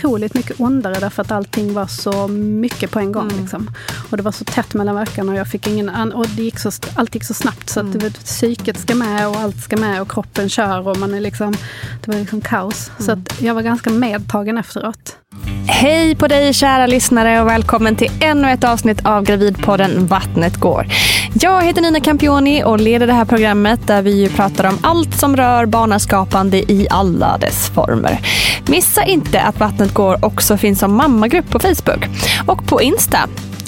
Otroligt mycket ondare därför att allting var så mycket på en gång. Mm. Liksom. Och det var så tätt mellan verkarna och jag fick ingen... Och det gick så, allt gick så snabbt så att mm. vet, psyket ska med och allt ska med och kroppen kör och man är liksom... Det var liksom kaos. Mm. Så att jag var ganska medtagen efteråt. Hej på dig kära lyssnare och välkommen till ännu ett avsnitt av Gravidpodden Vattnet går. Jag heter Nina Campioni och leder det här programmet där vi pratar om allt som rör barnaskapande i alla dess former. Missa inte att Vattnet går också finns som mammagrupp på Facebook och på Insta.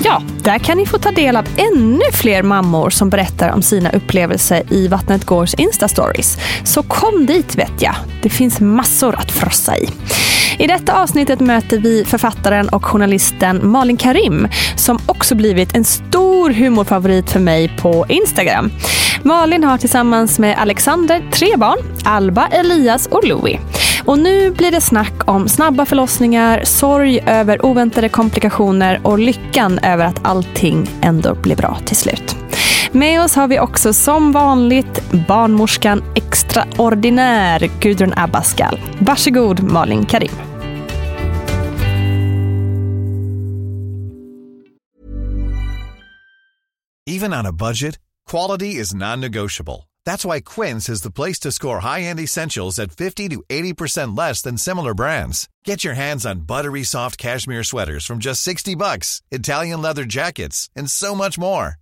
Ja, där kan ni få ta del av ännu fler mammor som berättar om sina upplevelser i Vattnet Gårs Insta-stories. Så kom dit vet jag. Det finns massor att frossa i. I detta avsnittet möter vi författaren och journalisten Malin Karim som också blivit en stor humorfavorit för mig på Instagram. Malin har tillsammans med Alexander tre barn, Alba, Elias och Louie. Och nu blir det snack om snabba förlossningar, sorg över oväntade komplikationer och lyckan över att allting ändå blir bra till slut. Med oss har vi också som vanligt barnmorskan extraordinär Gudrun Abascal. Varsågod Malin Karim. Even on a budget, quality is non-negotiable. That's why Quince is the place to score high-end essentials at 50 to 80% less than similar brands. Get your hands on buttery soft cashmere sweaters from just 60 bucks, Italian leather jackets, and so much more.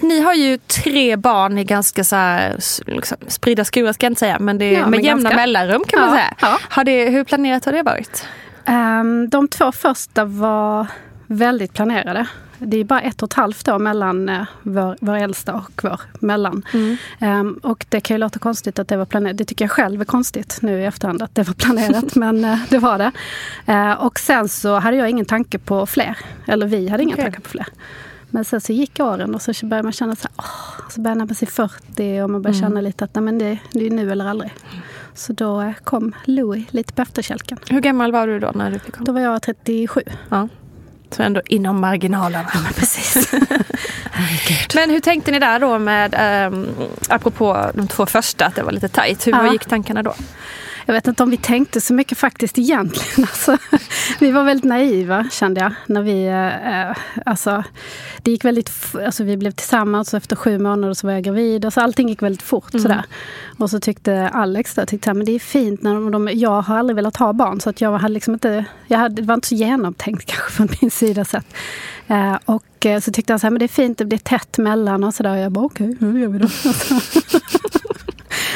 Ni har ju tre barn i ganska så här, liksom, spridda skurar ska jag inte säga, men det är ja, med jämna ganska. mellanrum kan man säga. Ja. Har det, hur planerat har det varit? Um, de två första var väldigt planerade. Det är bara ett och ett halvt år mellan uh, vår, vår äldsta och vår mellan. Mm. Um, och det kan ju låta konstigt att det var planerat. Det tycker jag själv är konstigt nu i efterhand att det var planerat, men uh, det var det. Uh, och sen så hade jag ingen tanke på fler. Eller vi hade ingen okay. tanke på fler. Men sen så gick åren och så började man känna så här, åh, så började man sig 40 och man började mm. känna lite att nej, men det, det är nu eller aldrig. Så då eh, kom Louis lite på efterkälken. Hur gammal var du då när du fick honom? Då var jag 37. Ja. Så ändå inom marginalerna. Ja, men precis. men hur tänkte ni där då med, um, apropå de två första, att det var lite tajt. Hur ja. gick tankarna då? Jag vet inte om vi tänkte så mycket faktiskt egentligen. Alltså, vi var väldigt naiva kände jag. När vi, eh, alltså, det gick väldigt, alltså, vi blev tillsammans och efter sju månader så var jag gravid. Alltså, allting gick väldigt fort. Mm. Sådär. Och så tyckte Alex då, tyckte, men det är fint när de, de, jag har aldrig velat ha barn. Så att jag hade liksom inte, jag hade, det var inte så genomtänkt kanske från min sida sett. Eh, och eh, så tyckte han så här, men det är fint, det blir tätt mellan och sådär. Jag bara okej, okay, hur gör vi då?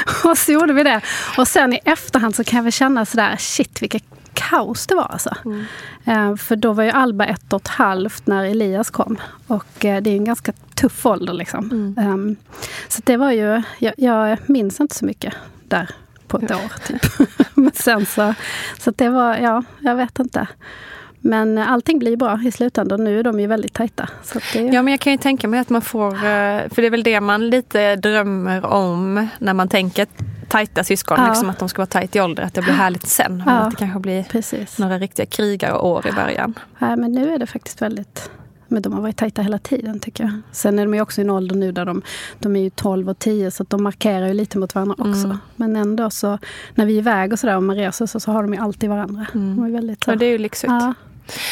och så gjorde vi det. Och sen i efterhand så kan jag väl känna sådär, shit vilket kaos det var alltså. Mm. Eh, för då var ju Alba ett och ett halvt när Elias kom. Och eh, det är en ganska tuff ålder liksom. Mm. Um, så det var ju, jag, jag minns inte så mycket där på ett år. Typ. Men sen så, så det var, ja, jag vet inte. Men allting blir bra i slutändan. Nu är de ju väldigt tajta. Så det... Ja, men jag kan ju tänka mig att man får, eh, för det är väl det man lite drömmer om när man tänker tajta syskon, ja. liksom att de ska vara tajt i ålder, att det blir härligt sen. Ja. att det kanske blir Precis. några riktiga krigarår i början. Ja, men nu är det faktiskt väldigt men de har varit tajta hela tiden tycker jag. Sen är de ju också i en ålder nu där de, de är ju 12 och 10 så de markerar ju lite mot varandra också. Mm. Men ändå så, när vi är iväg och sådär och man reser så, så har de ju alltid varandra. Mm. De är väldigt, ja, det är ju lyxigt. Ja.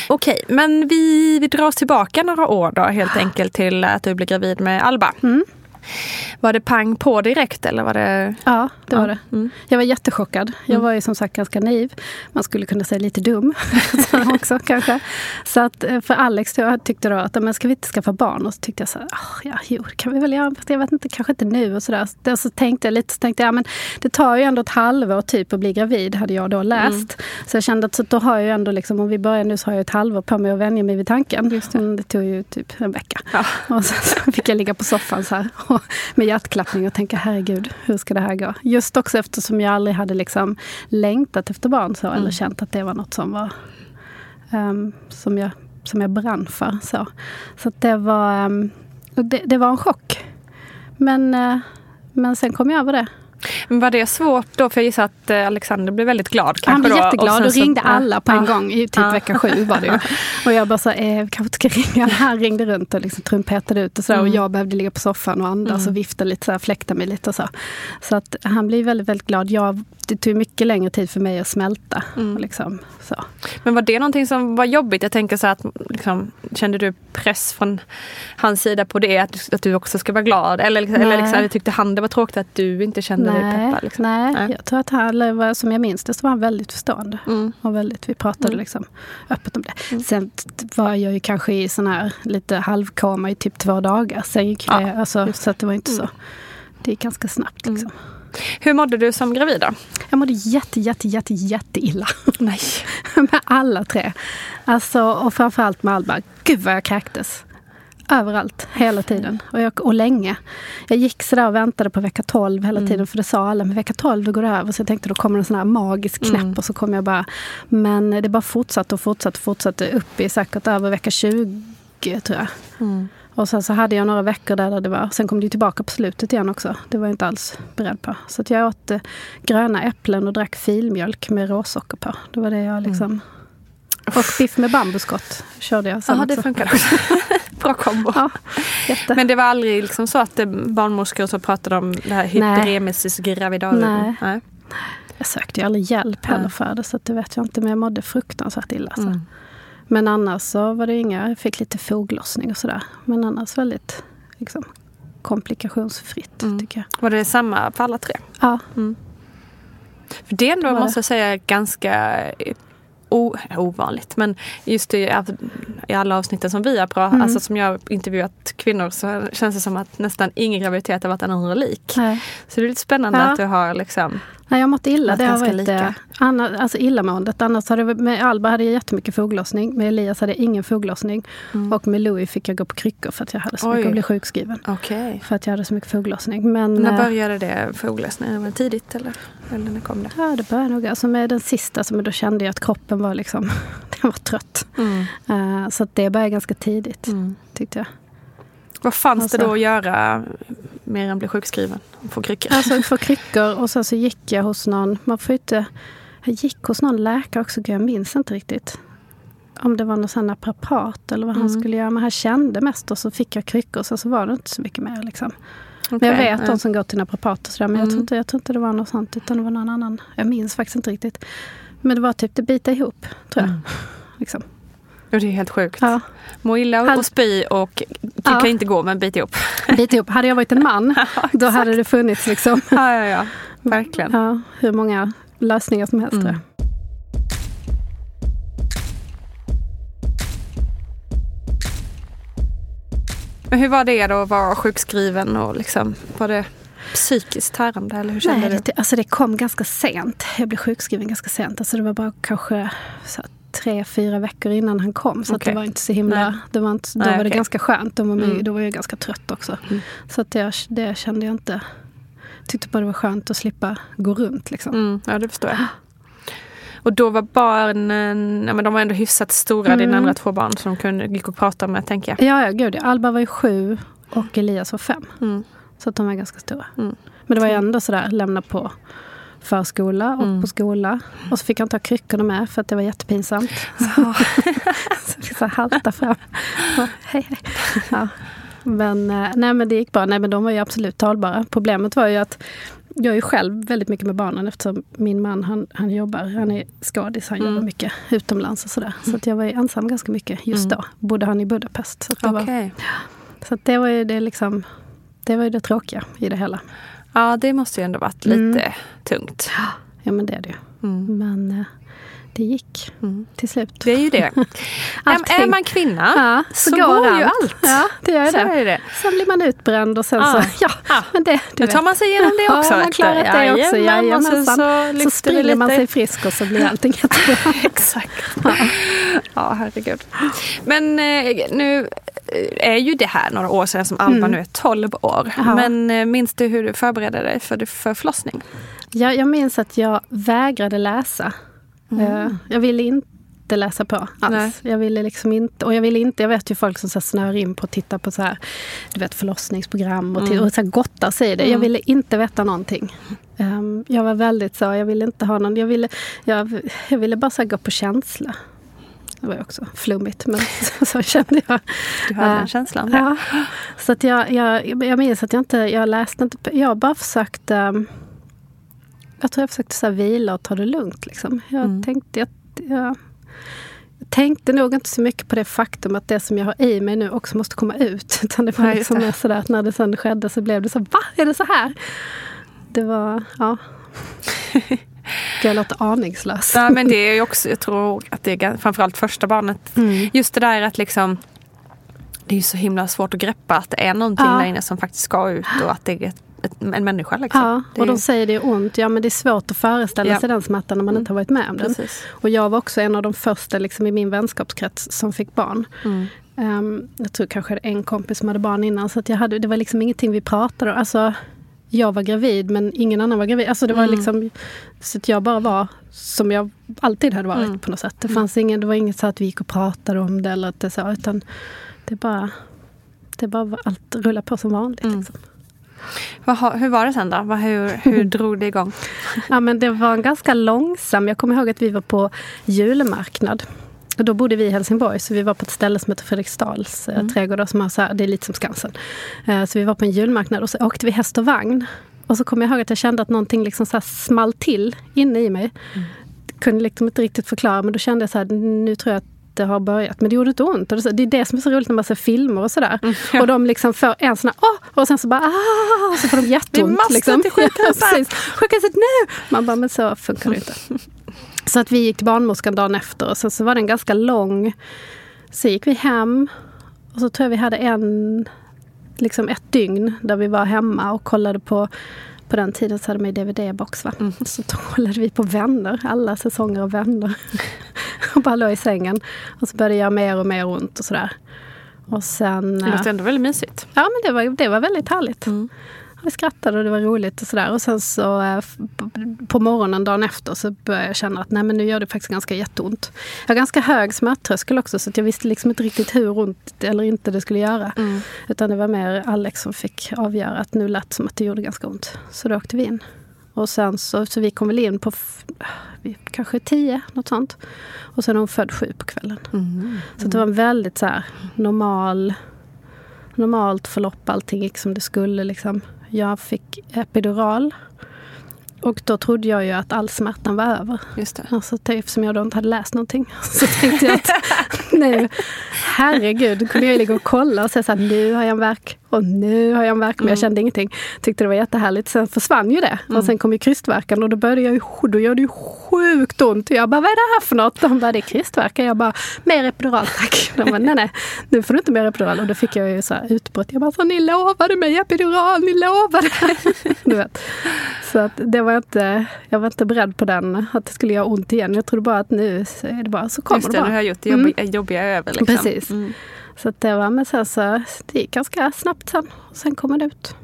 Okej, men vi, vi drar oss tillbaka några år då helt enkelt till att du blev gravid med Alba. Mm. Var det pang på direkt eller var det? Ja, det var ja. det. Mm. Jag var jättechockad. Jag mm. var ju som sagt ganska naiv. Man skulle kunna säga lite dum också kanske. Så att eh, för Alex jag tyckte då att, men ska vi inte skaffa barn? Och så tyckte jag så här, oh, ja, jo, det kan vi väl göra. Jag vet inte, kanske inte nu och sådär. Så, så tänkte jag lite, så tänkte jag, ja, men det tar ju ändå ett halvår typ att bli gravid, hade jag då läst. Mm. Så jag kände att så då har jag ändå liksom, om vi börjar nu så har jag ett halvår på mig att vänja mig vid tanken. Just det. Mm, det tog ju typ en vecka. Ja. Och sen så fick jag ligga på soffan så här med hjärtklappning och tänka herregud, hur ska det här gå? Just också eftersom jag aldrig hade liksom längtat efter barn så, mm. eller känt att det var något som var um, som, jag, som jag brann för. Så, så det, var, um, det, det, var en chock. Men, uh, men sen kom jag över det. Men var det svårt då? För jag gissar att eh, Alexander blev väldigt glad. Han blev jätteglad och, och ringde så, alla på en ja. gång. I typ ja. vecka sju var det ju. Och jag bara så, eh, kanske ska ringa. Han ringde runt och liksom trumpetade ut och så. Mm. Och jag behövde ligga på soffan och andas mm. och vifta lite, så här, fläkta mig lite och så. Så att han blev väldigt, väldigt glad. Jag, det tog mycket längre tid för mig att smälta. Mm. Liksom, så. Men var det någonting som var jobbigt? Jag tänker så att liksom, kände du press från hans sida på det? Att, att du också ska vara glad? Eller, eller liksom, tyckte han det var tråkigt att du inte kände nej, dig peppad? Liksom? Nej, nej, jag tror att han, som jag minns det, så var han väldigt förstående. Mm. Och väldigt, vi pratade mm. liksom öppet om det. Mm. Sen var jag ju kanske i sån här lite halvkoma i typ två dagar. Sen gick det, ja, alltså, så det var inte så. Mm. Det gick ganska snabbt liksom. Mm. Hur mådde du som gravid då? Jag mådde jätte, jätte, jätte, jätteilla. Nej. med alla tre. Alltså, och framförallt med Alba. Gud vad jag kräktes. Överallt, hela tiden. Och, jag, och länge. Jag gick sådär och väntade på vecka 12 hela mm. tiden. För det sa alla, men vecka 12 då går det över. Så jag tänkte då kommer en sån här magisk knäpp. Mm. Och så kom jag bara... Men det bara fortsatte och fortsatte och fortsatte upp i säkert över vecka 20 tror jag. Mm. Och sen så hade jag några veckor där, det var, sen kom det tillbaka på slutet igen också. Det var jag inte alls beredd på. Så att jag åt eh, gröna äpplen och drack filmjölk med råsocker på. Det var det jag mm. liksom... Och biff med bambuskott körde jag sen Ja, det funkar också. Bra kombo. Ja, Men det var aldrig liksom så att barnmorskor så pratade om det här hyperemesis gravidarum? Nej. Nej. Jag sökte ju aldrig hjälp heller för det så det vet jag inte. Men jag mådde fruktansvärt illa. Så. Mm. Men annars så var det inga, jag fick lite foglossning och sådär. Men annars väldigt liksom, komplikationsfritt mm. tycker jag. Var det samma för alla tre? Ja. Mm. För det ändå, måste jag säga, ganska o, ovanligt. Men just i, i alla avsnitten som vi har pratat, mm. alltså som jag har intervjuat kvinnor så känns det som att nästan ingen graviditet har varit en lik. Nej. Så det är lite spännande ja. att du har liksom Nej, jag har mått illa. Det har varit lika. Annars, alltså illamåendet. Annars hade, med Alba hade jag jättemycket foglossning. Med Elias hade jag ingen foglossning. Mm. Och med Louis fick jag gå på kryckor för att jag hade så Oj. mycket att bli sjukskriven. Okay. För att jag hade så mycket foglossning. Men, när eh, började det foglossningen? Var det tidigt eller, eller när kom det? Ja, det började nog. Alltså med den sista, så då kände jag att kroppen var liksom, den var trött. Mm. Uh, så det började ganska tidigt, mm. tyckte jag. Vad fanns alltså, det då att göra mer än bli sjukskriven? Få kryckor? Alltså få kryckor och sen så gick jag hos någon, man får inte, jag gick hos någon läkare också, jag minns inte riktigt. Om det var någon sån naprapat eller vad mm. han skulle göra. Men han kände mest och så fick jag kryckor sen så var det inte så mycket mer. Liksom. Men jag vet ja. de som går till naprapat och sådär. Men jag, tror Mm. inte, jag tror inte det var något sånt. Utan det var någon annan. Jag minns faktiskt inte riktigt. Men det var typ det bita ihop, tror jag. Mm. Liksom. Och det är helt sjukt. Ja, Må illa och, Hade- och spy och Ja. inte gå men bit ihop. bita ihop. Hade jag varit en man, då hade det funnits liksom, Ja, ja, ja. Verkligen. ja, hur många lösningar som helst. Mm. Men hur var det då att vara sjukskriven och liksom, var det psykiskt tärande eller hur kände Nej, du? det, alltså det kom ganska sent. Jag blev sjukskriven ganska sent. Alltså det var bara kanske så tre, fyra veckor innan han kom. Så Okej. det var inte så himla... Nej. Det var inte, då Nej, var det okej. ganska skönt. Då var, man, Mm. då var jag ganska trött också. Mm. Så att det, det kände jag inte... tyckte bara det var skönt att slippa gå runt. Liksom. Mm, ja, det förstår jag. Och då var barnen, ja, men de var ändå hyfsat stora, Mm. dina andra två barn som de kunde, gick att prata med tänker jag. Ja, ja, gud. Alba var ju sju och Elias var fem. Mm. Så att de var ganska stora. Mm. Men det var ju ändå sådär, lämna på förskola och Mm. på skola. Och så fick jag inte ha kryckorna med för att det var jättepinsamt. Så, så fick jag halta fram. Och, hej, hej. Ja. Men, eh, nej, men det gick bra. Nej, men de var ju absolut talbara. Problemet var ju att jag är ju själv väldigt mycket med barnen eftersom min man han, han jobbar, han är skadis, han Mm. jobbar mycket utomlands och sådär. Så att jag var ju ensam ganska mycket just Mm. då. Bodde han i Budapest. Så, det, var, Okej. så det var ju det liksom det var ju det tråkiga i det hela. Ja, det måste ju ändå varit lite Mm. tungt. Ja men det är det ju. Mm. Men eh, det gick Mm. till slut. Det är ju det. är, man kvinna ja, så, går ju allt. Ja, det gör Så det. är det. Sen blir man utbränd och sen Ja. så, ja, Ja. men det, du Nu tar man sig igenom det Ja, också. man vet du. klarar det också. Jajamän, och sen så, Så springer man lite. sig frisk och så blir allting jättebra. Exakt. Ja, herregud. Men eh, nu är ju det här några år sedan som Alba Mm. nu är 12 år. Ja. Men eh, minns du hur du förberedde dig för, för förlossning? Ja, jag minns att jag vägrade läsa. Eh, Jag ville inte läsa på alls. Mm. Nej. Jag ville liksom inte, och jag ville inte, jag vet ju folk som så snör in på att titta på så här, du vet förlossningsprogram och, Mm. och så här gottar sig i det. Jag Mm. ville inte veta någonting. Ehm, jag var väldigt så, jag ville inte ha någon, jag ville, jag, jag ville bara så gå på känsla. Det var ju också flummigt men så kände jag. Du hade Ja. den känslan? Ja. Så att jag, jag, jag minns att jag inte, jag läste inte, jag bara försökte jag tror jag försökte så vila och ta det lugnt. Liksom. Jag, Mm. tänkte, jag, jag tänkte nog inte så mycket på det faktum att det som jag har i mig nu också måste komma ut. Utan det var just liksom det. sådär att när det sen skedde så blev det så Va? Är det så här? Det var, ja. Jag låter aningslös. Ja, men det är ju också, jag tror att det är framförallt första barnet. Mm. Just det där att liksom det är ju så himla svårt att greppa att det är någonting Ja. där inne som faktiskt ska ut och att det är ett, ett, en människa. Liksom. Ja, och de säger det är ont. Ja, men det är svårt att föreställa Ja. sig den smärtan när man inte har varit med om den. Precis. Och jag var också en av de första liksom, i min vänskapskrets som fick barn. Mm. Ehm, jag tror kanske en kompis som hade barn innan. Så att jag hade, det var liksom ingenting vi pratade om. Alltså, jag var gravid men ingen annan var gravid. Alltså, det var Mm. liksom, så att jag bara var som jag alltid hade varit Mm. på något sätt. Det, fanns ingen, det var inget så att vi gick och pratade om det. Eller att det så, utan det bara, det bara var allt rullade på som vanligt. Mm. Liksom. Vad hur var det sen då? Vad, hur, hur drog det igång? Ja, men det var en ganska långsam. Jag kommer ihåg att vi var på julmarknad. Och då bodde vi i Helsingborg, så vi var på ett ställe som heter Fredriksdals eh, trädgård. Som har så här, det är lite som Skansen. Eh, så vi var på en julmarknad och så åkte vi häst och vagn. Och så kommer jag ihåg att jag kände att någonting liksom så small till inne i mig. Kunde liksom inte riktigt förklara, men då kände jag så här, nu tror jag att det har börjat. Men det gjorde inte ont. Och det, är det som är så roligt när man ser filmer och sådär. Och de liksom får en sån här, åh! Och sen så bara, ah! Och så får de jätteont. Vi måste liksom. till sjukhuset. Ja, precis. Sjukhuset nu! Man bara, men så funkar det inte. Så att vi gick till barnmorskan dagen efter och sen så var den ganska lång. Så gick vi hem och så tror jag vi hade en, liksom ett dygn där vi var hemma och kollade på på den tiden så hade man ju DVD-box. Va? Så då kollade vi på Vänner, alla säsonger av Vänner. och bara låg i sängen. Och så började göra mer och mer ont och sådär. Och sen... Det låter ändå väldigt mysigt. Ja, men det var, det var väldigt härligt. Mm. Vi skrattade och det var roligt och sådär. Och sen så eh, på- morgonen dagen efter så började jag känna att nej men nu gör det faktiskt ganska jätteont. Jag har ganska hög smärttröskel också så att jag visste liksom inte riktigt hur ont eller inte det skulle göra. Mm. Utan det var mer Alex som fick avgöra att nu lät som att det gjorde ganska ont. Så då åkte vi in. Och sen så, så vi kom väl in på kanske tio, något sånt. Och sen är hon född sju på kvällen. Mm. Så det var en väldigt så här normal, normalt förlopp. Allting gick som det skulle. Liksom. Jag fick epidural. Och då trodde jag ju att all smärtan var över. Just det. Alltså, eftersom jag då inte hade läst någonting. Så tänkte jag att nu, herregud, kunde jag ligga och kolla och säga så här, nu har jag en verk och nu har jag en verk. Men jag kände ingenting. Tyckte det var jättehärligt. Sen försvann ju det. Och sen kom ju krystvärkan och då började jag ju, då gör det ju sjukt ont. Jag bara, vad är det här för något? De bara, det är krystvärkan. Jag bara, mer epidural tack. De bara, nej nej, nu får du inte mer epidural. Och då fick jag ju så här utbrott. Jag bara, så, ni lovade mig epidural, ni lovade. du vet. Så att det var jag inte, jag var inte beredd på den, att det skulle göra ont igen. Jag trodde bara att nu så är det bara, så kommer Just det det, bara. du har gjort det Mm. jobbiga, jobbiga över. Liksom. Precis. Mm. Så att det var, men sen så, det gick ganska snabbt sen. Och sen kom det ut.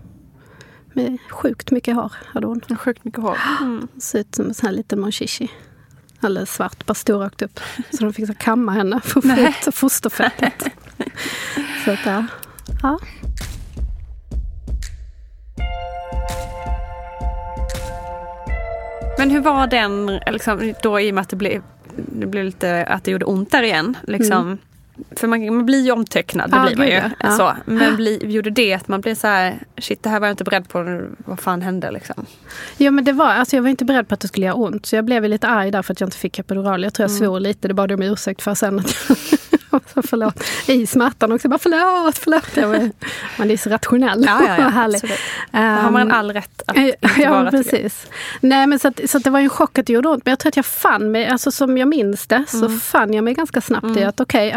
Med sjukt mycket hår hade hon. Sjukt mycket hår. Mm. Såg ut som en sån här liten monchichi. Alldeles svart, bara stor rakt upp. Så de fick så kamma henne för att få ut fosterfettet. så att, ja. ja. Men hur var den, liksom, då i och med att det blev, det blev lite, att det gjorde ont där igen? Liksom, För man, man blir ju omtöcknad, det Ja, blir man ju. ja. Så. Men bli, gjorde det att man blev så här, shit det här var jag inte beredd på, vad fan hände liksom? Ja men det var, alltså jag var inte beredd på att det skulle göra ont. Så jag blev lite arg där för att jag inte fick epidural. Jag tror jag svor lite, det bad jag om ursäkt för sen. Att så förlåt. I smärtan också, bara förlåt, förlåt. Var, man är så rationell Ja, ja, ja, och härlig. absolut. Då har man Ehm, all rätt att inte Ja, vara precis. Nej, men så, att, så att det var en chock att det gjorde ont. Men jag tror att jag fann mig, alltså som jag minns det, så Mm. fann jag mig ganska snabbt i att okej.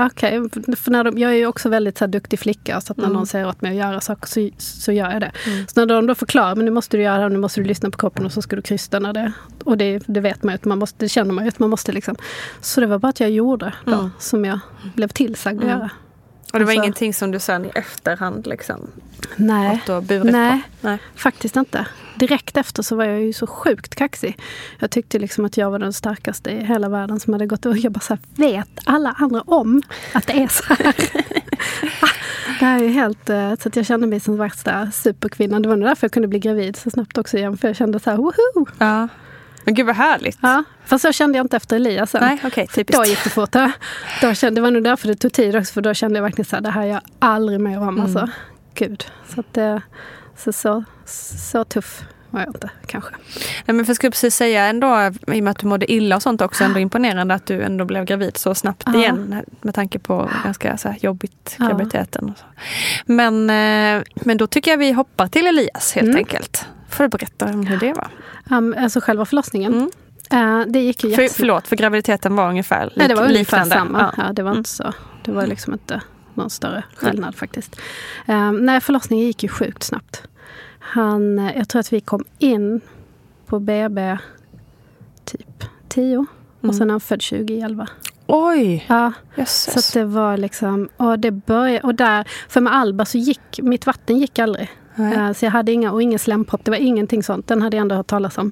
För när de, jag är ju också väldigt så här, duktig flicka, så att när Mm. någon säger åt mig att göra saker så, så gör jag det. Så när de då förklarar, men nu måste du göra det, nu måste du lyssna på kroppen och så ska du krysta när det... Och det, det vet man ju, man måste, det känner man ju att man måste liksom. Så det var bara att jag gjorde då, Mm. som jag blev tillsagd att göra. Och det var Alltså- ingenting som du sen i efterhand liksom, Nej. att du har burit Nej. Nej. Faktiskt inte. Direkt efter så var jag ju så sjukt kaxig. Jag tyckte liksom att jag var den starkaste i hela världen som hade gått och jag bara så här, vet alla andra om att det är så här? Det här är helt... eh, Så att jag kände mig som värsta superkvinnan. Det var nog därför jag kunde bli gravid så snabbt också igen. För jag kände så här, woho! Ja. Men gud vad härligt. Ja, fast så kände jag inte efter Elias sen. Nej, okej, typiskt. Då gick det fort. Då kände, det var nog därför det tog tid också. För då kände jag verkligen så här, det här gör jag aldrig mer om. Mm. Alltså. Gud. Så, att, det- så, så, så tuff var jag inte kanske. Nej, men för jag skulle precis säga ändå, i och med att du mådde illa och sånt också, ändå imponerande att du ändå blev gravid så snabbt Ja. igen. Med tanke på ganska så här, jobbigt graviditeten. Men, eh, men då tycker jag vi hoppar till Elias helt Mm. enkelt. Får du berätta om hur det var? Um, alltså själva förlossningen. Mm. Eh, det gick ju För, förlåt, för graviditeten var ungefär lik, Nej, det var ungefär liknande. samma. Ja. Ja. det var Mm. inte så. Det var liksom inte någon större skillnad faktiskt. Um, nej, förlossningen gick ju sjukt snabbt. Han, eh, jag tror att vi kom in på BB typ 10. Och Mm. sen är han född 2011. Oj, Ja, jösses. så det var liksom, och det började, och där, för med Alba så gick, mitt vatten gick aldrig. Nej. Eh, Så jag hade inga, och ingen slempropp, det var ingenting sånt. Den hade jag ändå hört talas om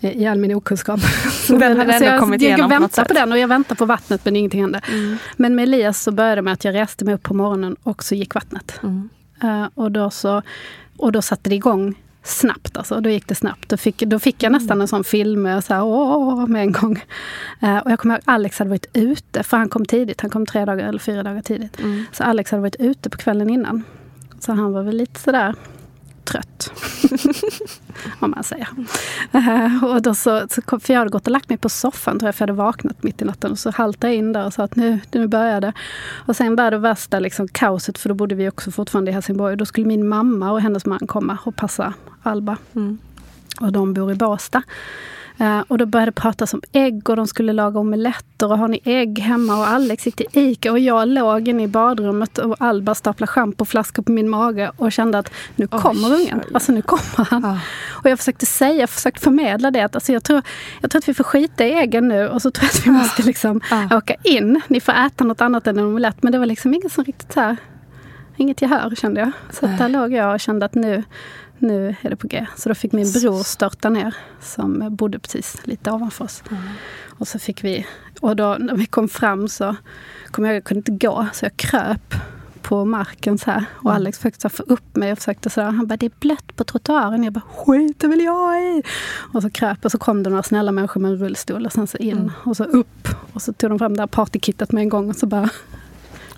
eh, i all min okunskap. Den hade Så ändå jag, kommit jag, jag på något väntade på sätt. den och jag väntade på vattnet men ingenting hände. Mm. Men med Elias så började det med att jag reste mig upp på morgonen och så gick vattnet. Mm. Eh, och, då så, och då satte det igång snabbt. Alltså. Då gick det snabbt. Då fick, då fick jag Mm. nästan en sån film så här, åh, med en gång. Och jag kommer ihåg att Alex hade varit ute, för han kom tidigt. Han kom tre dagar eller fyra dagar tidigt. Mm. Så Alex hade varit ute på kvällen innan. Så han var väl lite sådär trött. Om man säger. Eh, och då så, så kom, för jag hade gått och lagt mig på soffan tror jag, för jag hade vaknat mitt i natten. Och så haltade jag in där och sa att nu, nu börjar det. Och sen började värsta liksom, kaoset, för då bodde vi också fortfarande i Helsingborg. Då skulle min mamma och hennes man komma och passa Alba. Mm. Och de bor i Båstad. Eh, och då började det pratas om ägg och de skulle laga omeletter och har ni ägg hemma? Och Alex gick till Ica och jag låg inne i badrummet och Alba staplade schampoflaskor på min mage och kände att nu kommer ungen. oj. Alltså nu kommer han. Ja. Och jag försökte säga, jag försökte förmedla det att alltså jag, tror, jag tror att vi får skita i äggen nu och så tror jag att vi måste liksom Ja. åka in. Ni får äta något annat än en omelett. Men det var liksom ingen som riktigt så här, inget gehör kände jag. Så där låg jag och kände att nu, nu är det på G. Så då fick min bror störta ner som bodde precis lite ovanför oss. Och så fick vi, och då när vi kom fram så kom jag, jag kunde inte gå så jag kröp på marken så här. Och Alex försökte få upp mig och försökte så här, han bara det är blött på trottoaren. Jag bara skiter väl jag i. Och så kröp och så kom det några snälla människor med en rullstol och sen så in och så upp. Och så tog de fram det här partykittet med en gång och så bara.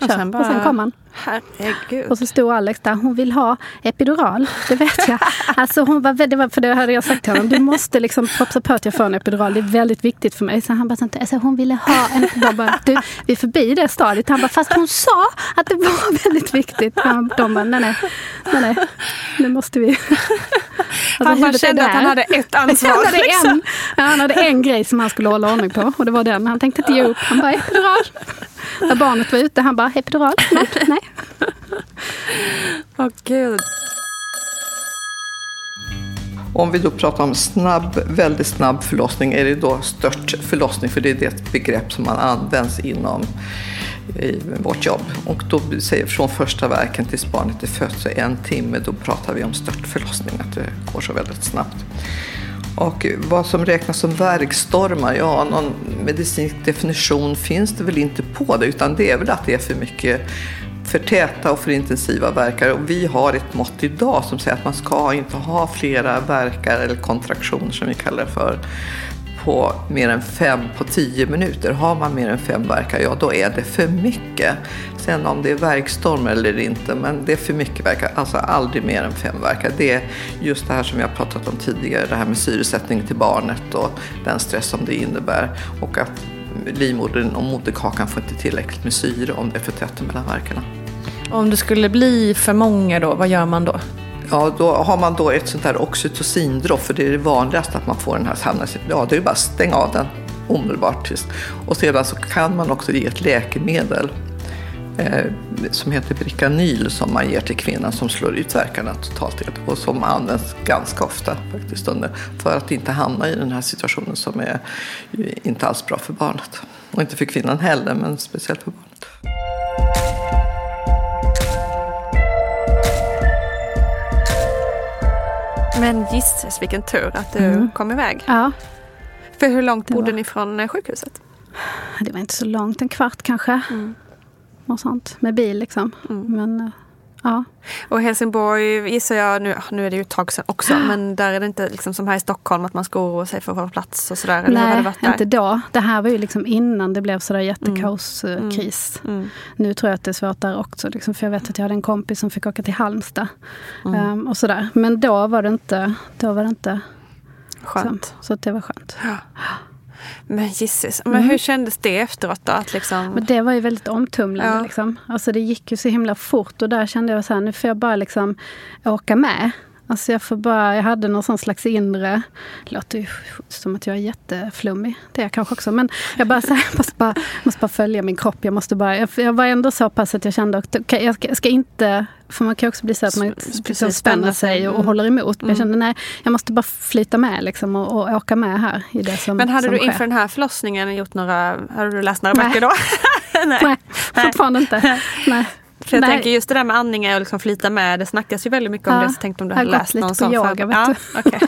Och sen bara- och sen kom han. Herregud. Och så stod Alex där, hon vill ha epidural. Det vet jag. Alltså hon var, var, för det hade jag sagt till honom. Du måste liksom propsa på att jag får en epidural. Det är väldigt viktigt för mig. Så han bara, alltså, hon ville ha en epidural. Bara, du, vi är förbi det stadiet. Han bara, fast hon sa att det var väldigt viktigt. Han, de bara, nej, nej, nej, nej. Nu måste vi... Alltså, han bara kände att han hade ett ansvar. Han hade, liksom. en, ja, han hade en grej som han skulle hålla ordning på och det var den. Han tänkte inte ge upp. Han bara epidural. När barnet var ute, han bara epidural. Nej, nej. Åh gud. Om vi då pratar om snabb, väldigt snabb förlossning är det då stört förlossning för det är det begrepp som man används inom i vårt jobb. Och då säger från första verken tills barnet är fött så en timme, då pratar vi om stört förlossning, att det går så väldigt snabbt. Och vad som räknas som värkstormar, ja någon medicinsk definition finns det väl inte på det utan det är väl att det är för mycket för täta och för intensiva verkar. Och vi har ett mått idag som säger att man ska inte ha flera verkar eller kontraktioner som vi kallar det för på mer än fem på tio minuter. Har man mer än fem verkar, ja då är det för mycket. Sen om det är verkstorm eller inte, men det är för mycket verkar. Alltså aldrig mer än fem verkar. Det är just det här som vi har pratat om tidigare, det här med syresättning till barnet och den stress som det innebär. Och att livmodern och moderkakan får inte tillräckligt med syre om det är för tätt mellan verkarna. Om det skulle bli för många då, vad gör man då? Ja, då har man då ett sånt här oxytocindropp, för det är det vanligaste att man får den här hamnar Ja, det är bara att stänga av den omedelbart. Tyst. Och sedan så kan man också ge ett läkemedel eh, som heter Bricanyl som man ger till kvinnan som slår ut verkarna totalt helt och som används ganska ofta faktiskt under, för att inte hamna i den här situationen som är inte alls bra för barnet. Och inte för kvinnan heller, men speciellt för barnet. Men gisses vilken tur att du kom iväg. Ja, För hur långt Det bodde var- ni från eh, sjukhuset? det var inte så långt, en kvart kanske. Och sånt, med bil liksom. Men eh, ja. Och Helsingborg gissar jag, nu, nu är det ju ett tag sedan också, men där är det inte liksom som här i Stockholm att man ska oroa sig för att få plats och sådär? Nej, inte då. Det här var ju liksom innan det blev sådär jättekaoskris. Mm. Nu tror jag att det är svårt där också. Liksom, för jag vet att jag hade en kompis som fick åka till Halmstad. Mm. ehm, och sådär. Men då var det inte, då var det inte Skönt. så. Så det var skönt. Men gisses, men hur kändes det efteråt då? Att liksom... Men det var ju väldigt omtumlande. Ja. Liksom. Alltså det gick ju så himla fort och där kände jag så här, nu får jag bara liksom åka med. Alltså jag får bara, jag hade någon slags inre, det låter ju som att jag är jätteflummig, det är jag kanske också, men jag bara, så här, jag måste bara, måste bara följa min kropp. Jag, måste bara, jag, jag var ändå så pass att jag kände att okej, jag, ska, ska inte, för man kan också bli så att man Precis, liksom spänner sig. sig och, Mm. och håller emot. Men jag kände nej, jag måste bara flyta med liksom och, och åka med här i det som Men hade som du sker. inför den här förlossningen gjort några, hade du läst några Nej. böcker då? Nej, fortfarande inte. Nej. För jag Nej. tänker just det där med andningar och liksom flyta med, det snackas ju väldigt mycket om Ja, det. Så tänkte om du jag har hade gått läst lite någon på sån. yoga, vet ja, okej.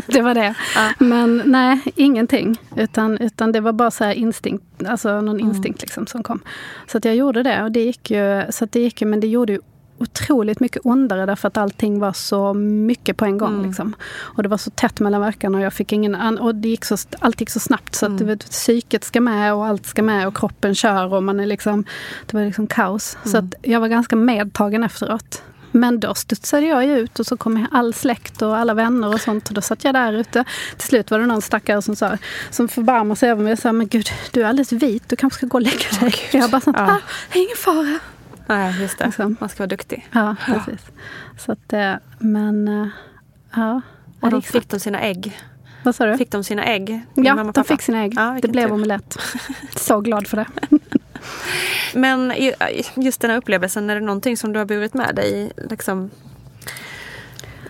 Det var det. Ja. Men nej, ingenting. Utan, utan det var bara så här instinkt, alltså Mm. någon instinkt liksom som kom. Så att jag gjorde det och det gick ju, så det gick ju, men det gjorde ju otroligt mycket ondare därför att allting var så mycket på en gång. Mm. Liksom. Och det var så tätt mellan verkarna och jag fick ingen an- och det gick så, allt gick så snabbt så Mm. att vet, psyket ska med och allt ska med och kroppen kör och man är liksom, det var liksom kaos. Så Mm. att jag var ganska medtagen efteråt. Men då studsade jag ut och så kom all släkt och alla vänner och sånt. Och då satt jag där ute. Till slut var det någon stackare som sa, som förbarmade sig över mig och sa, men gud, du är alldeles vit, du kanske ska gå och lägga dig. jag bara sånt, Ja. ah, ingen fara. Nej, just det. Liksom. Man ska vara duktig. Ja, precis. Så att, eh, men, eh, ja. Och de gick fick de sina ägg? Vad sa du? Fick de sina ägg? Ja, mamma de fick sina ägg. Ja, det blev tur. omelett. Så glad för det. Men ju- just den här upplevelsen, är det någonting som du har burit med dig liksom,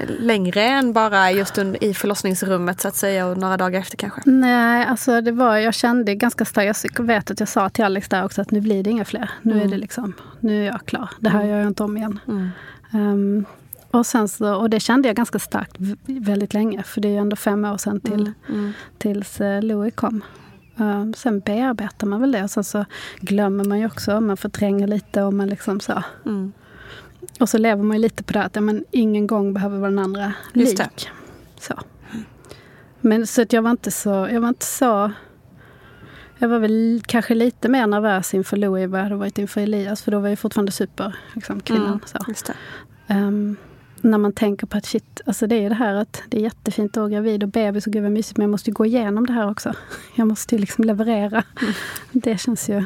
längre än bara just i förlossningsrummet så att säga och några dagar efter kanske? Nej, alltså det var, jag kände ganska starkt, jag vet att jag sa till Alex där också att nu blir det inga fler. Nu är det liksom, nu är jag klar. Det här gör jag inte om igen. Mm. Ehm, och, sen så, och det kände jag ganska starkt väldigt länge. För det är ju ändå fem år sedan till, Mm. tills uh, Louis kom. Ehm, sen bearbetar man väl det. Och sen så glömmer man ju också. Man förtränger lite och man liksom så. Och så lever man ju lite på det att ja, men ingen gång behöver vara den andra lik. Så. Men så att jag var inte så, jag var inte så Jag var väl kanske lite mer nervös inför Louis vad jag hade varit inför Elias. För då var jag fortfarande super, liksom. Mm, så. Ehm, när man tänker på att shit, alltså det är det här att det är jättefint att vara gravid och bebis och gud vad mysigt, men jag måste ju gå igenom det här också. Jag måste ju liksom leverera. Mm. Det känns ju...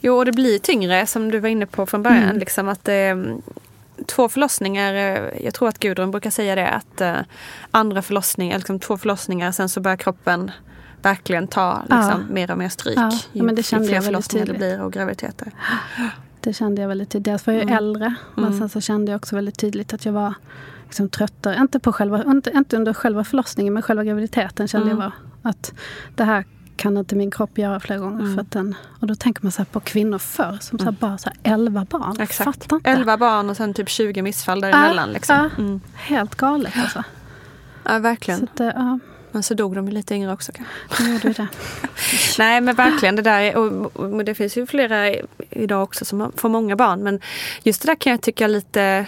Jo, och det blir tyngre som du var inne på från början. Mm. Liksom att eh, två förlossningar, eh, jag tror att Gudrun brukar säga det, att eh, andra förlossningar, liksom två förlossningar, sen så börjar kroppen verkligen ta liksom, mer och mer stryk. Ja, ju, men det ju fler jag förlossningar det blir och graviditeter. Det kände jag väldigt tydligt. Dels var jag Mm. äldre, men Mm. sen så kände jag också väldigt tydligt att jag var liksom tröttare. Inte, på själva, inte, inte under själva förlossningen, men själva graviditeten kände Mm. jag var att det här kan inte min kropp göra flera gånger. Mm. För att den, och då tänker man så på kvinnor förr som så här bara så här 11 barn. Exakt. Fattar inte. 11 barn och sen typ 20 missfall däremellan. Ja, liksom. ja. Mm. Helt galet alltså. ja, verkligen. Så att, eh, ja, Men så dog de ju lite yngre också kanske. det gjorde det. Nej men verkligen det där, är- och, och det finns ju flera idag också som får många barn. Men just det där kan jag tycka lite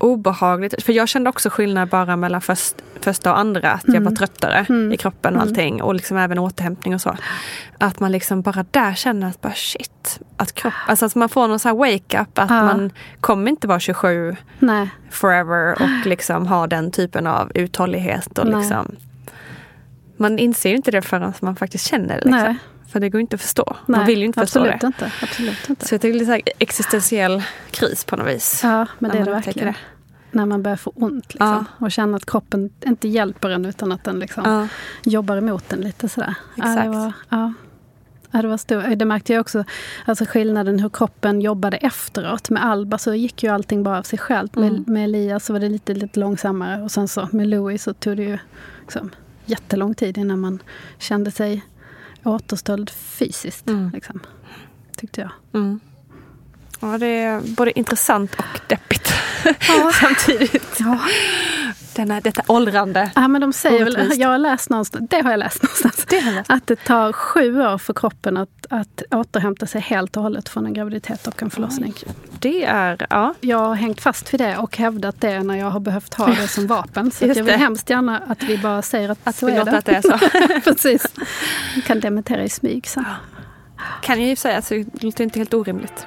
obehagligt. För jag kände också skillnad bara mellan först, första och andra. Att jag Mm. var tröttare Mm. i kroppen och Mm. allting. Och liksom även återhämtning och så. Att man liksom bara där känner att bara shit. Att kropp, alltså att man får någon sån här wake-up. Att Ja. man kommer inte vara 27 Nej, forever och liksom ha den typen av uthållighet. Och Nej. liksom, man inser ju inte det förrän man faktiskt känner det. Liksom. För det går inte att förstå. nej. man vill ju inte förstå absolut det. Inte, absolut inte. Så jag tycker det är så här existentiell kris på något vis. Ja, men det är det verkligen. När man börjar få ont liksom, och känna att kroppen inte hjälper en utan att den liksom Ja. jobbar emot en lite sådär. Ja, Exakt. det, var, ja. Ja, det var stor. Det märkte jag också, alltså skillnaden hur kroppen jobbade efteråt. Med Alba så gick ju allting bara av sig självt. Mm. Med, med Elias så var det lite, lite långsammare. Och sen så med Louis så tog det ju liksom, jättelång tid innan man kände sig återställd fysiskt. Mm. Liksom, tyckte jag. Mm. Ja, det är både intressant och deppigt samtidigt. Ja. Denna, detta åldrande. Ja, men de säger väl, jag har läst någonstans, det har jag läst någonstans, Det jag läst. att det tar sju år för kroppen att, att återhämta sig helt och hållet från en graviditet och en förlossning. Det är, ja. Jag har hängt fast vid det och hävdat det när jag har behövt ha det som vapen. Så jag vill det. hemskt gärna att vi bara säger att, Att så är låter det. att det är så. Precis. Vi kan dementera i smyg sen. Kan jag ju säga, så det låter inte helt orimligt.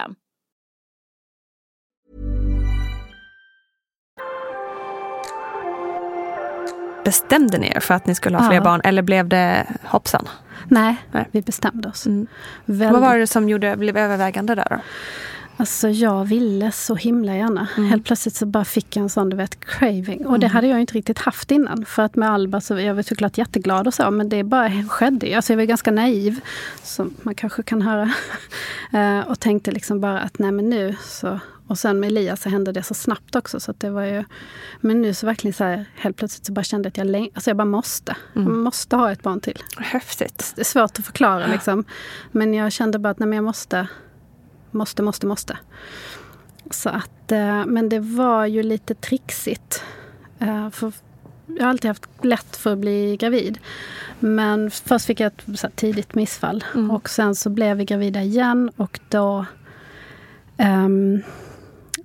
Bestämde ni er för att ni skulle ha fler Ja. barn eller blev det hoppsan? Nej, Nej. vi bestämde oss. Mm. Väldigt- Vad var det som gjorde, blev övervägande där då? Alltså jag ville så himla gärna. Helt plötsligt så bara fick jag en sån du vet, craving. Och det hade jag inte riktigt haft innan. För att med Alba så jag var såklart jätteglad och så. Men det bara skedde. Alltså jag var ganska naiv. Som man kanske kan höra. Eh, och tänkte liksom bara att nej men nu så. Och sen med Elias så hände det så snabbt också. Så det var ju, men nu så verkligen så här, helt plötsligt så bara kände jag att jag, alltså jag bara måste. Jag måste ha ett barn till. Häftigt. Det är svårt att förklara liksom. Men jag kände bara att nej, men jag måste, måste, måste, måste. Så att, eh, men det var ju lite trixigt. Eh, För jag har alltid haft lätt för att bli gravid. Men först fick jag ett tidigt missfall. Och sen så blev vi gravida igen och då ehm,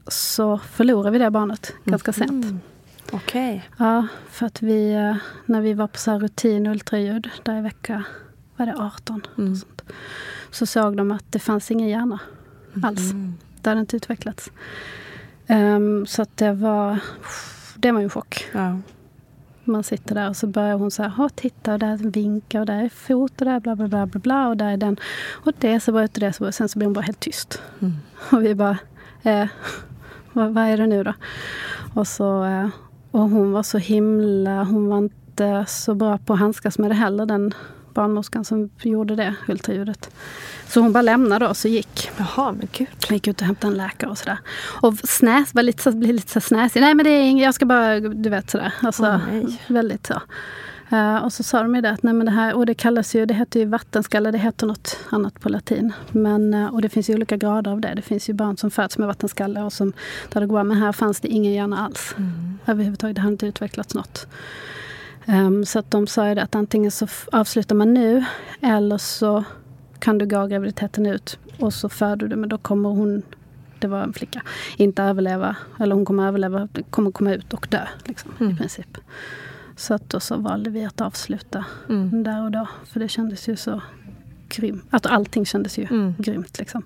så förlorade vi det barnet ganska sent. Okej. Ja, för att vi, eh, när vi var på så här rutin ultraljud, där i vecka var det 18, och sånt, så såg de att det fanns ingen hjärna alls. Det hade inte utvecklats. Ehm, så att det var, det var ju en chock. Ja. Man sitter där och så börjar hon så här, "Ha, titta och där är en vinka och där är fot och där bla bla bla bla bla och där är den. Och det så och det så. Sen så blir hon bara helt tyst. Och vi bara, eh, vad, vad är det nu då? Och så, eh, och hon var så himla, hon var inte så bra på att handskas med det heller, den barnmorskan som gjorde det ultraljudet. Så hon bara lämnade oss och gick. Jaha, men gud. Gick ut och hämtade en läkare och sådär. Och snäs, var lite, blev lite så snäsig. Nej men det är inget, jag ska bara, du vet sådär. Alltså, nej. väldigt så. Eh, och så sa de ju det att nej men det här, och det kallas ju, det heter ju vattenskalle, det heter något annat på latin. Men, eh, och det finns ju olika grader av det. Det finns ju barn som föds med vattenskalle och som, där det går. Men här fanns det ingen hjärna alls. Överhuvudtaget, det hade inte utvecklats något. Ehm, så att de sa ju att antingen så avslutar man nu eller så kan du gå graviditeten ut och så föder du men då kommer hon, det var en flicka, inte överleva. Eller hon kommer överleva, kommer komma ut och dö liksom, i princip. Så att då så valde vi att avsluta där och då. För det kändes ju så grymt. Att allting kändes ju grymt. Liksom.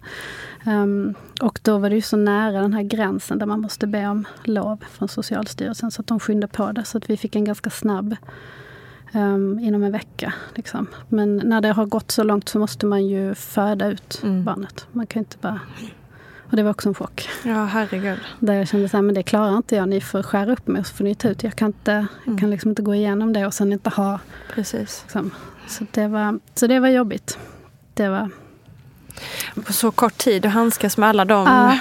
Ehm, och då var det ju så nära den här gränsen där man måste be om lov från Socialstyrelsen. Så att de skyndade på det. Så att vi fick en ganska snabb ehm, inom en vecka. Liksom. Men när det har gått så långt så måste man ju föda ut barnet. Man kan inte bara... Och det var också en chock. Ja, herregud. Där jag kände så här, men det klarar inte jag. Ni får skära upp mig och så får ni ta ut. Jag kan, inte, jag kan liksom inte gå igenom det och sen inte ha... Precis. Liksom. Så, det var, så det var jobbigt. Det var... På så kort tid att handskas med alla de, Ja.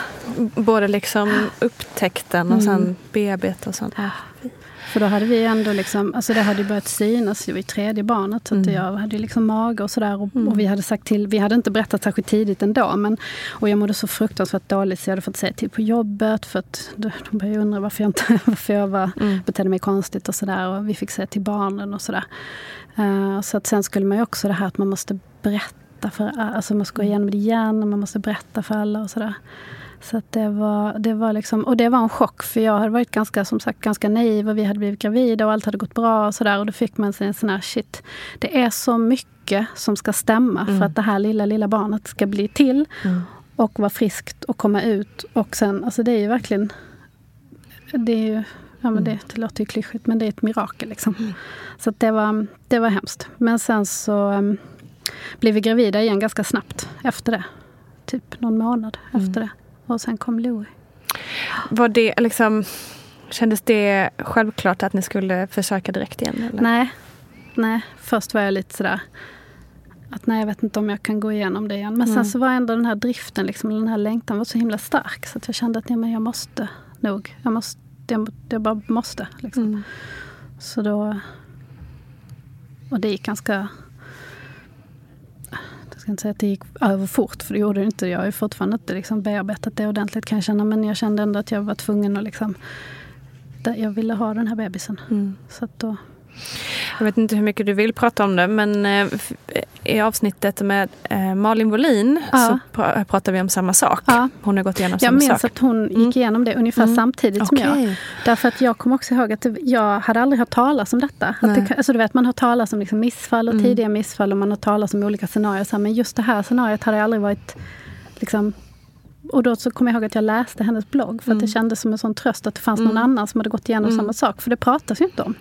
både liksom upptäckten och sen bearbeta och sånt. Ja. För då hade vi ändå liksom, alltså det hade börjat synas, det var ju tredje barnet. Så att jag hade liksom mage och sådär. Och, och vi hade sagt till, vi hade inte berättat särskilt tidigt ändå. Men, och jag mådde så fruktansvärt dåligt så jag hade fått säga till på jobbet. För att de de började undra varför jag, inte, varför jag var, betedde mig konstigt och sådär. Och vi fick säga till barnen och sådär. Eh, så att sen skulle man ju också det här att man måste berätta för, alltså man ska gå igenom det igen och man måste berätta för alla och sådär. Så det var, det var liksom, och det var en chock för jag hade varit ganska, som sagt, ganska naiv och vi hade blivit gravida och allt hade gått bra och sådär. Och då fick man sig en sån här shit. Det är så mycket som ska stämma för att det här lilla, lilla barnet ska bli till. Och vara friskt och komma ut. Och sen, alltså det är ju verkligen, det är ju, ja men det, det låter ju klyschigt men det är ett mirakel liksom. Så att det var, det var hemskt. Men sen så um, blev vi gravida igen ganska snabbt efter det. Typ någon månad efter det. Och sen kom Louie. Var det liksom, kändes det självklart att ni skulle försöka direkt igen? Eller? Nej, nej, först var jag lite sådär att nej, jag vet inte om jag kan gå igenom det igen. Men sen så var ändå den här driften, liksom, den här längtan var så himla stark. Så att jag kände att nej, men jag måste nog. Jag, måste, jag, jag bara måste. Liksom. Så då... Och det gick ganska... Ska inte säga att det gick över fort, för det gjorde det inte. Jag har fortfarande inte liksom bearbetat det ordentligt kan jag känna. Men jag kände ändå att jag var tvungen att liksom... Jag ville ha den här bebisen. Mm. Så då, Jag vet inte hur mycket du vill prata om det, men eh, f- i avsnittet med eh, Malin Wollin Ja. så pra- pratar vi om samma sak. Ja. Hon har gått igenom jag samma minns sak. att hon gick igenom det ungefär Mm. samtidigt som jag. Därför att jag kommer också ihåg att jag hade aldrig hört talas om detta. Att det, alltså du vet, man har talas om liksom missfall och Mm. tidiga missfall och man har talas om olika scenarier. Så här, Men just det här scenariot hade jag aldrig varit... Liksom, och då så kommer jag ihåg att jag läste hennes blogg. För att det kändes som en sån tröst att det fanns någon Mm. annan som hade gått igenom Mm. samma sak. För det pratas ju inte om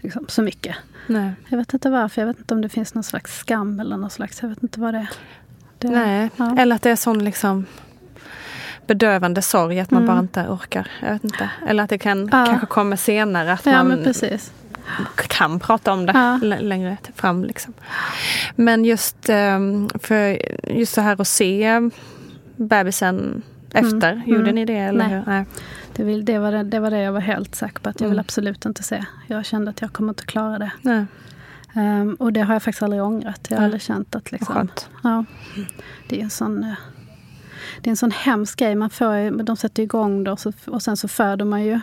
liksom, så mycket. Nej. Jag vet inte varför. Jag vet inte om det finns någon slags skam eller någon slags... Jag vet inte vad det är. Det, Nej. Ja. Eller att det är sån liksom bedövande sorg att man Mm. bara inte orkar. Jag vet inte. Eller att det kan, Ja. kanske kommer senare. Att Ja, man men precis. kan prata om det längre fram. Liksom. Men just, ehm, för just så här att se bebisen efter. Mm. Gjorde Mm. ni det? Eller Nej. hur? Nej. Det, vill, det, var det, det var det jag var helt säker på att jag vill Mm. absolut inte se. Jag kände att jag kommer inte klara det. Nej. Ehm, och det har jag faktiskt aldrig ångrat. Jag har aldrig känt att liksom, Skönt. ja, det är en sån eh, det är en sån hemsk grej. Man får, de sätter igång då och sen så föder man ju.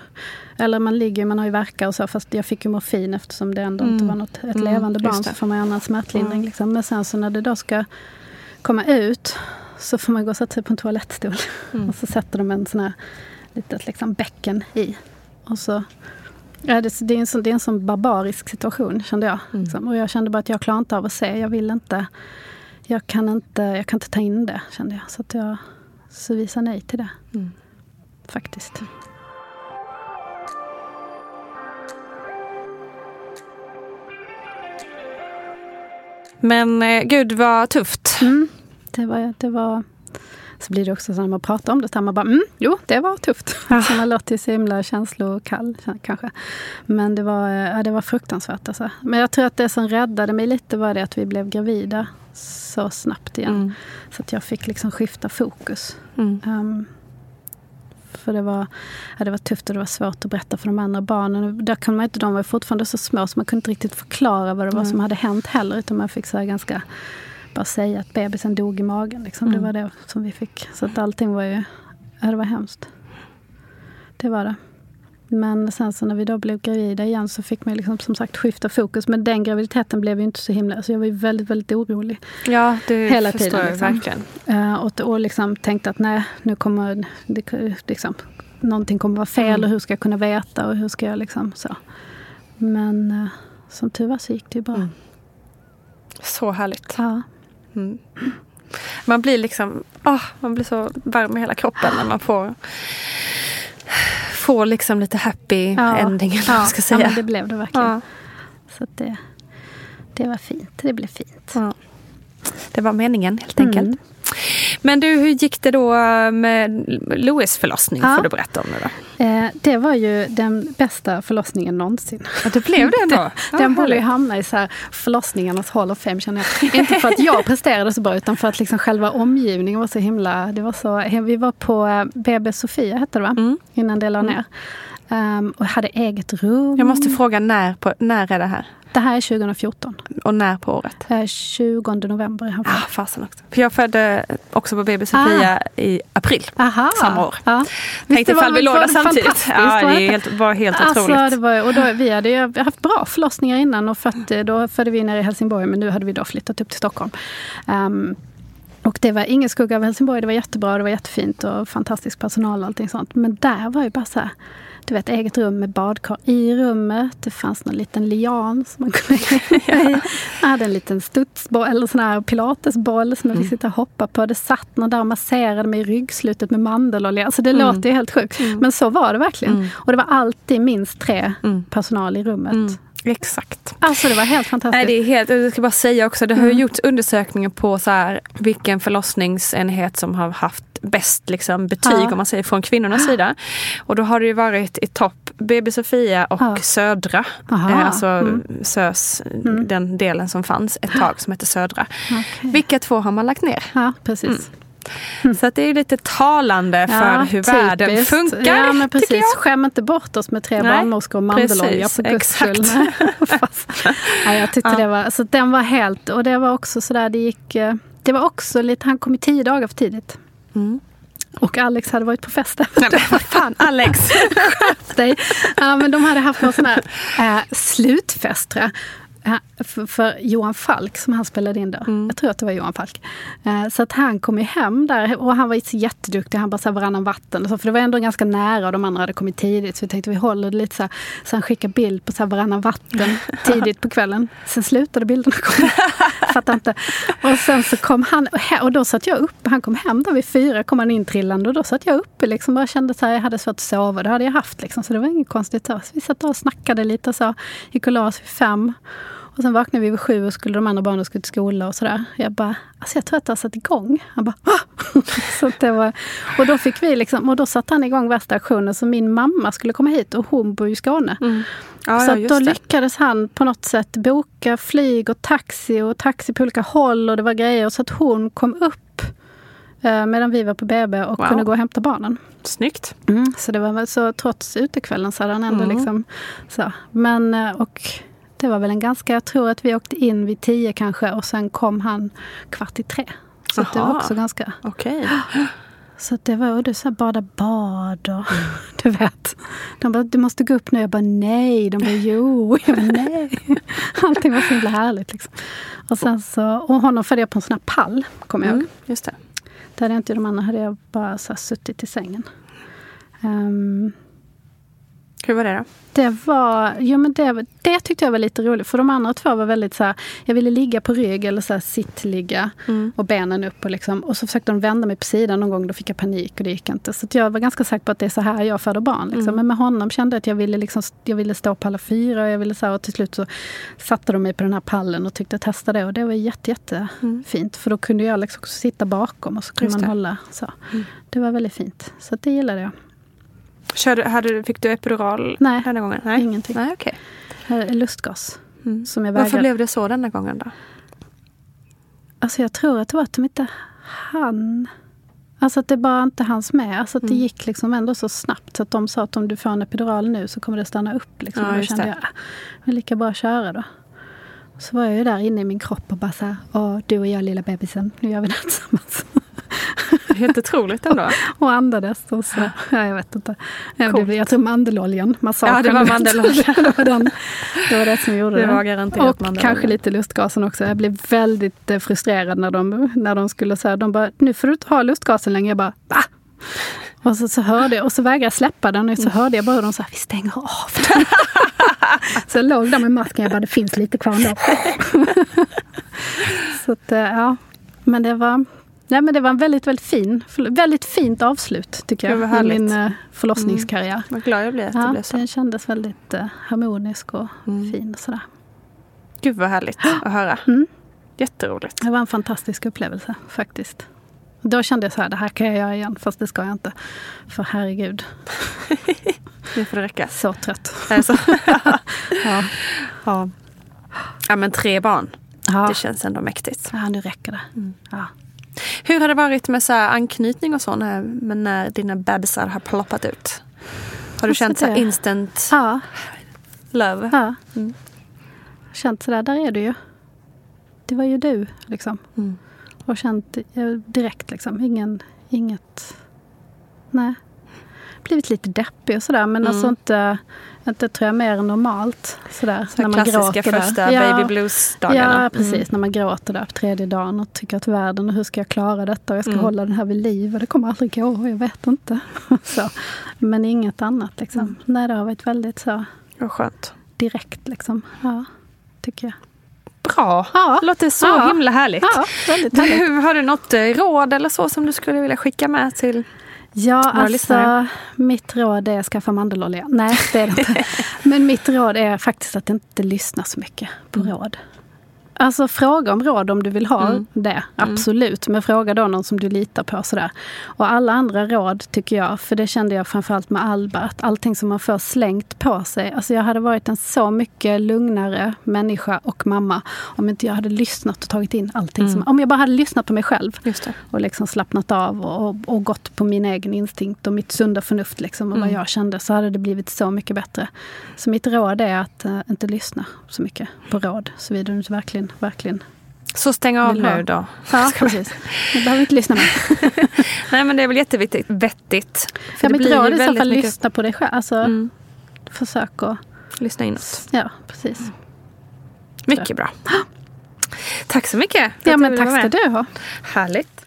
Eller man ligger man har ju verkar och så. Fast jag fick ju morfin eftersom det ändå inte Mm. var något, ett Mm, levande barn. Så får man ju annan smärtlindring. Mm. Liksom. Men sen så när det då ska komma ut så får man gå och sätta sig på en toalettstol. Mm. Och så sätter de en sån här litet liksom bäcken i. Och så Ja, det, det, är en sån, det är en sån barbarisk situation kände jag. Mm. Liksom. Och jag kände bara att jag klarar inte av att se. Jag vill inte. Jag kan inte, jag kan inte ta in det kände jag. Så att jag så vi sa nej till det. Mm. Faktiskt. Men eh, gud vad tufft. Mm. Det var, det var, så blir det också så när man pratar om det. Så man bara, mm, jo, det var tufft. Så man låter så himla känslokall kanske. Men det var, ja, det var fruktansvärt. Alltså. Men jag tror att det som räddade mig lite var det att vi blev gravida så snabbt igen. Mm. Så att jag fick liksom skifta fokus. Mm. Ehm, för det var, ja, det var tufft och det var svårt att berätta för de andra barnen. Där kan man inte, de var fortfarande så små så man kunde inte riktigt förklara vad det var Mm. som hade hänt heller. Utan man fick så här ganska bara säga att bebisen dog i magen. Liksom. Det Mm. var det som vi fick. Så att allting var ju, det var hemskt. Det var det. Men sen så när vi då blev gravida igen så fick man liksom som sagt skifta fokus. Men den graviditeten blev ju inte så himla... Alltså jag var ju väldigt, väldigt orolig. Ja, det Hela förstår tiden, jag liksom. verkligen. Eh, och, och liksom tänkte att nej, nu kommer det, liksom, någonting kommer vara fel Mm. och hur ska jag kunna veta och hur ska jag liksom så. Men eh, som tur var så gick det ju bra. Mm. Så härligt. Ja. Mm. Man blir liksom, ah, man blir så varm i hela kroppen när man får Får liksom lite happy Ja. ending eller Ja, man ska ja, säga. men det blev det verkligen. Ja. Så att det, det var fint. Det blev fint. Ja. Det var meningen helt Mm. Men du, hur gick det då med Louis förlossning? Ja. Får du berätta om det då? Eh, det var ju den bästa förlossningen någonsin. Ja, det blev det ändå? Den borde ju hamna i så här förlossningarnas hall of fame känner jag. Inte för att jag presterade så bra utan för att liksom själva omgivningen var så himla... Det var så, vi var på eh, BB Sofia hette det va? Mm. Innan det la ner. Ehm, och hade eget rum. Jag måste fråga när, på, när är det här? Det här är 2014. Och när på året? Eh, 20 november han Ah, fasen också. För jag födde också på BB Sofia i april. Aha. Samma år. Ja. Tänkte var- ifall vi låg var där samtidigt. Ja, var det inte? helt, var helt Alltså, otroligt. det var, och då, vi hade ju haft bra förlossningar innan och fött, då födde vi nere i Helsingborg men nu hade vi då flyttat upp till Stockholm. Ehm, och det var ingen skugga av Helsingborg, det var jättebra, det var jättefint och fantastisk personal och allting sånt. Men där var ju bara så här, du vet eget rum med badkar i rummet. Det fanns någon liten lian som man kunde ja. Jag hade en liten studsboll eller sån här pilatesboll som jag fick sitta och hoppa på. Det satt någon där och masserade mig i ryggslutet med mandelolja. Alltså det Mm. låter ju helt sjukt. Men så var det verkligen. Mm. Och det var alltid minst tre Mm. personal i rummet. Mm. Exakt. Alltså det var helt fantastiskt. Nej, det är helt, jag ska bara säga också, det har Mm. gjorts undersökningar på så här, vilken förlossningsenhet som har haft bäst liksom, betyg Ja. om man säger från kvinnornas sida. Och då har det ju varit i topp BB Sofia och Ja. Södra. Aha. Eh, alltså Mm. SÖS, Mm. den delen som fanns ett tag som hette Södra. Okej. Vilka två har man lagt ner? Ja, precis. Så att det är lite talande för Ja, hur världen typiskt. funkar. Ja, men precis. Skäm inte bort oss med tre Nej, barnmorskor och mandelolja för guds skull. Fast, ja, jag tyckte Ja. det var, så den var helt, och det var också sådär, det gick, eh, det var också lite, han kom ju tio dagar för tidigt. Mm. Och Alex hade varit på festen. Vad fan, Alex! Skärp dig! Ja, men de hade haft någon sån här eh, slutfest För, för Johan Falk som han spelade in då. Jag tror att det var Johan Falk. Eh, Så att han kom ju hem där och han var så jätteduktig. Han bara så här varannan vatten. och Så, för det var ändå ganska nära och de andra hade kommit tidigt. Så vi tänkte vi håller det lite så här. Så han skickade bild på så här varannan vatten tidigt på kvällen. Sen slutade bilderna komma. Fattar inte. Och sen så kom han och då satt jag upp. Han kom hem där vid fyra, kom han in trillande och då satt jag uppe liksom. Bara kände så här, jag hade svårt att sova. Det hade jag haft liksom. Så det var inget konstigt. Så vi satt och snackade lite och så. Gick och la oss vid fem. Och sen vaknade vi vid sju och skulle de andra barnen skulle till skolan och sådär. Jag bara, alltså jag tror att det har satt igång. Han bara, "Ah!" så det var, Och då fick vi liksom, och då satte han igång värsta aktionen. Så min mamma skulle komma hit och hon bor i Skåne. Ja, så ja, då det. lyckades han på något sätt boka flyg och taxi och taxi på olika håll och det var grejer. Så att hon kom upp eh, medan vi var på BB och Wow. kunde gå och hämta barnen. Snyggt. Mm, så det var väl så trots utekvällen så hade han ändå Mm. liksom så. Men eh, och det var väl en ganska, jag tror att vi åkte in vid tio kanske och sen kom han kvart i tre. Så att det var Aha. också ganska, Okej. så det var och så här bada bad och du vet. De bara, du måste gå upp nu. Jag bara nej. De bara jo. Jag bara nej. Allting var så himla härligt liksom. Och sen så, och honom födde jag på en sån här pall, kommer jag. Mm, just det. Det hade jag inte de andra, hade jag bara så suttit i sängen. Ehm, Hur var det då? det var, jo men det, det tyckte jag var lite roligt. För de andra två var väldigt så här, jag ville ligga på rygg eller så här sittligga och benen upp. Och, liksom, och så försökte de vända mig på sidan någon gång, då fick jag panik och det gick inte. Så jag var ganska säker på att det är så här jag föder barn. Liksom. Men med honom kände jag att jag ville, liksom, jag ville stå på alla fyra. Och jag ville så här, och till slut så satte de mig på den här pallen och tyckte testa det. Och det var jätte, jätte fint. För då kunde jag också sitta bakom och så kunde Just man det. hålla så. Det var väldigt fint. Så det gillade jag. Körde, hade, fick du epidural Nej, denna gången? ingenting. Nej. Eh, Lustgas. Mm. Som jag Varför blev det så denna gången då? Alltså jag tror att det var att de inte hann. Alltså att det bara inte hanns med. Alltså att Mm. det gick liksom ändå så snabbt. Så att de sa att om du får en epidural nu så kommer det stanna upp. Liksom. Ja, då kände det. jag, ah, det är lika bra att köra då. Så var jag ju där inne i min kropp och bara så här, Åh, du och jag lilla bebisen, nu gör vi det här tillsammans. Helt otroligt ändå. och andades. Och så, ja, jag vet inte. Blev, jag tror mandeloljan, massagen. Ja, det var du vet. mandelolja. det, var den, det var det som gjorde Det var garanterat och kanske lite lustgasen också. Jag blev väldigt eh, frustrerad när de, när de skulle säga, de bara, nu får du inte ha lustgasen längre. Jag bara, va? Och så, så hörde jag, och så vägrade jag släppa den och så hörde jag bara hur de sa, vi stänger av den. så jag låg där med masken, jag bara, det finns lite kvar ändå. så att, eh, ja. Men det var, ja, men det var en väldigt, väldigt fin, väldigt fint avslut tycker jag. Härligt. min eh, förlossningskarriär. Vad glad jag blir att det Ja, blev så. den kändes väldigt eh, harmonisk och Mm. fin och sådär. Gud vad härligt att höra. Mm. Jätteroligt. Det var en fantastisk upplevelse faktiskt. Då kände jag så här, det här kan jag göra igen, fast det ska jag inte. För herregud, Nu får det räcka. så trött. Är det så? Ja, ja. ja men tre barn. ja. Det känns ändå mäktigt. ja nu räcker det. Ja. Hur har det varit med så här anknytning och så när, men när dina bebisar har ploppat ut? Har du Alltså känt så instant Ja, love? ja. Mm. Känt sådär, där är du ju. Det var ju du, liksom. Mm. Och känt direkt, liksom. Ingen, inget... Nej. Blivit lite deppig och sådär, men Mm. alltså inte, inte tror jag mer än normalt. Sådär, Så här klassiska där. första Ja. baby blues-dagarna. Ja, precis. Mm. När man gråter där på tredje dagen och tycker att världen, hur ska jag klara detta? Och jag ska Mm. hålla den här vid liv och det kommer aldrig gå, jag vet inte. så. Men inget annat liksom. Mm. Nej, det har varit väldigt så Vad skönt. direkt liksom. Ja, tycker jag. Bra. Ja. Låter så Ja. himla härligt. Ja, härligt. har du något eh, råd eller så som du skulle vilja skicka med till Ja, Våra alltså lyssnare. mitt råd är att skaffa mandelolja. Nej, det är det inte. Men mitt råd är faktiskt att inte lyssna så mycket på råd. Alltså fråga om råd om du vill ha Mm. det, absolut. Men fråga då någon som du litar på. Sådär. Och alla andra råd tycker jag, för det kände jag framförallt med Alba, att allting som man får slängt på sig. Alltså jag hade varit en så mycket lugnare människa och mamma om inte jag hade lyssnat och tagit in allting. Som, om jag bara hade lyssnat på mig själv och liksom slappnat av och, och, och gått på min egen instinkt och mitt sunda förnuft liksom, och vad Mm. jag kände så hade det blivit så mycket bättre. Så mitt råd är att eh, inte lyssna så mycket på råd såvida du inte verkligen, verkligen Så stäng av nu då. Ja, precis. Jag behöver inte lyssna mer. Nej men det är väl jättevettigt. Vettigt. För mitt råd är i så fall mycket- lyssna på dig själv. Alltså, Mm. försök att... Lyssna inåt. Ja, precis. Mycket bra. Tack så mycket. Ja, men tack ska du ha. Härligt.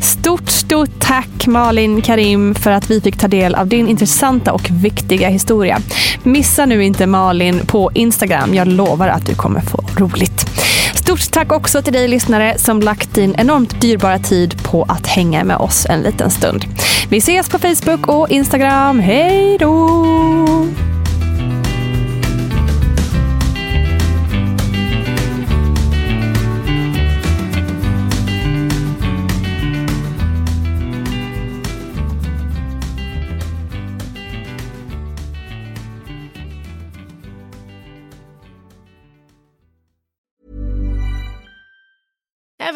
Stort, stort tack Malin Karim för att vi fick ta del av din intressanta och viktiga historia. Missa nu inte Malin på Instagram. Jag lovar att du kommer få roligt. Stort tack också till dig lyssnare som lagt din enormt dyrbara tid på att hänga med oss en liten stund. Vi ses på Facebook och Instagram. Hej då!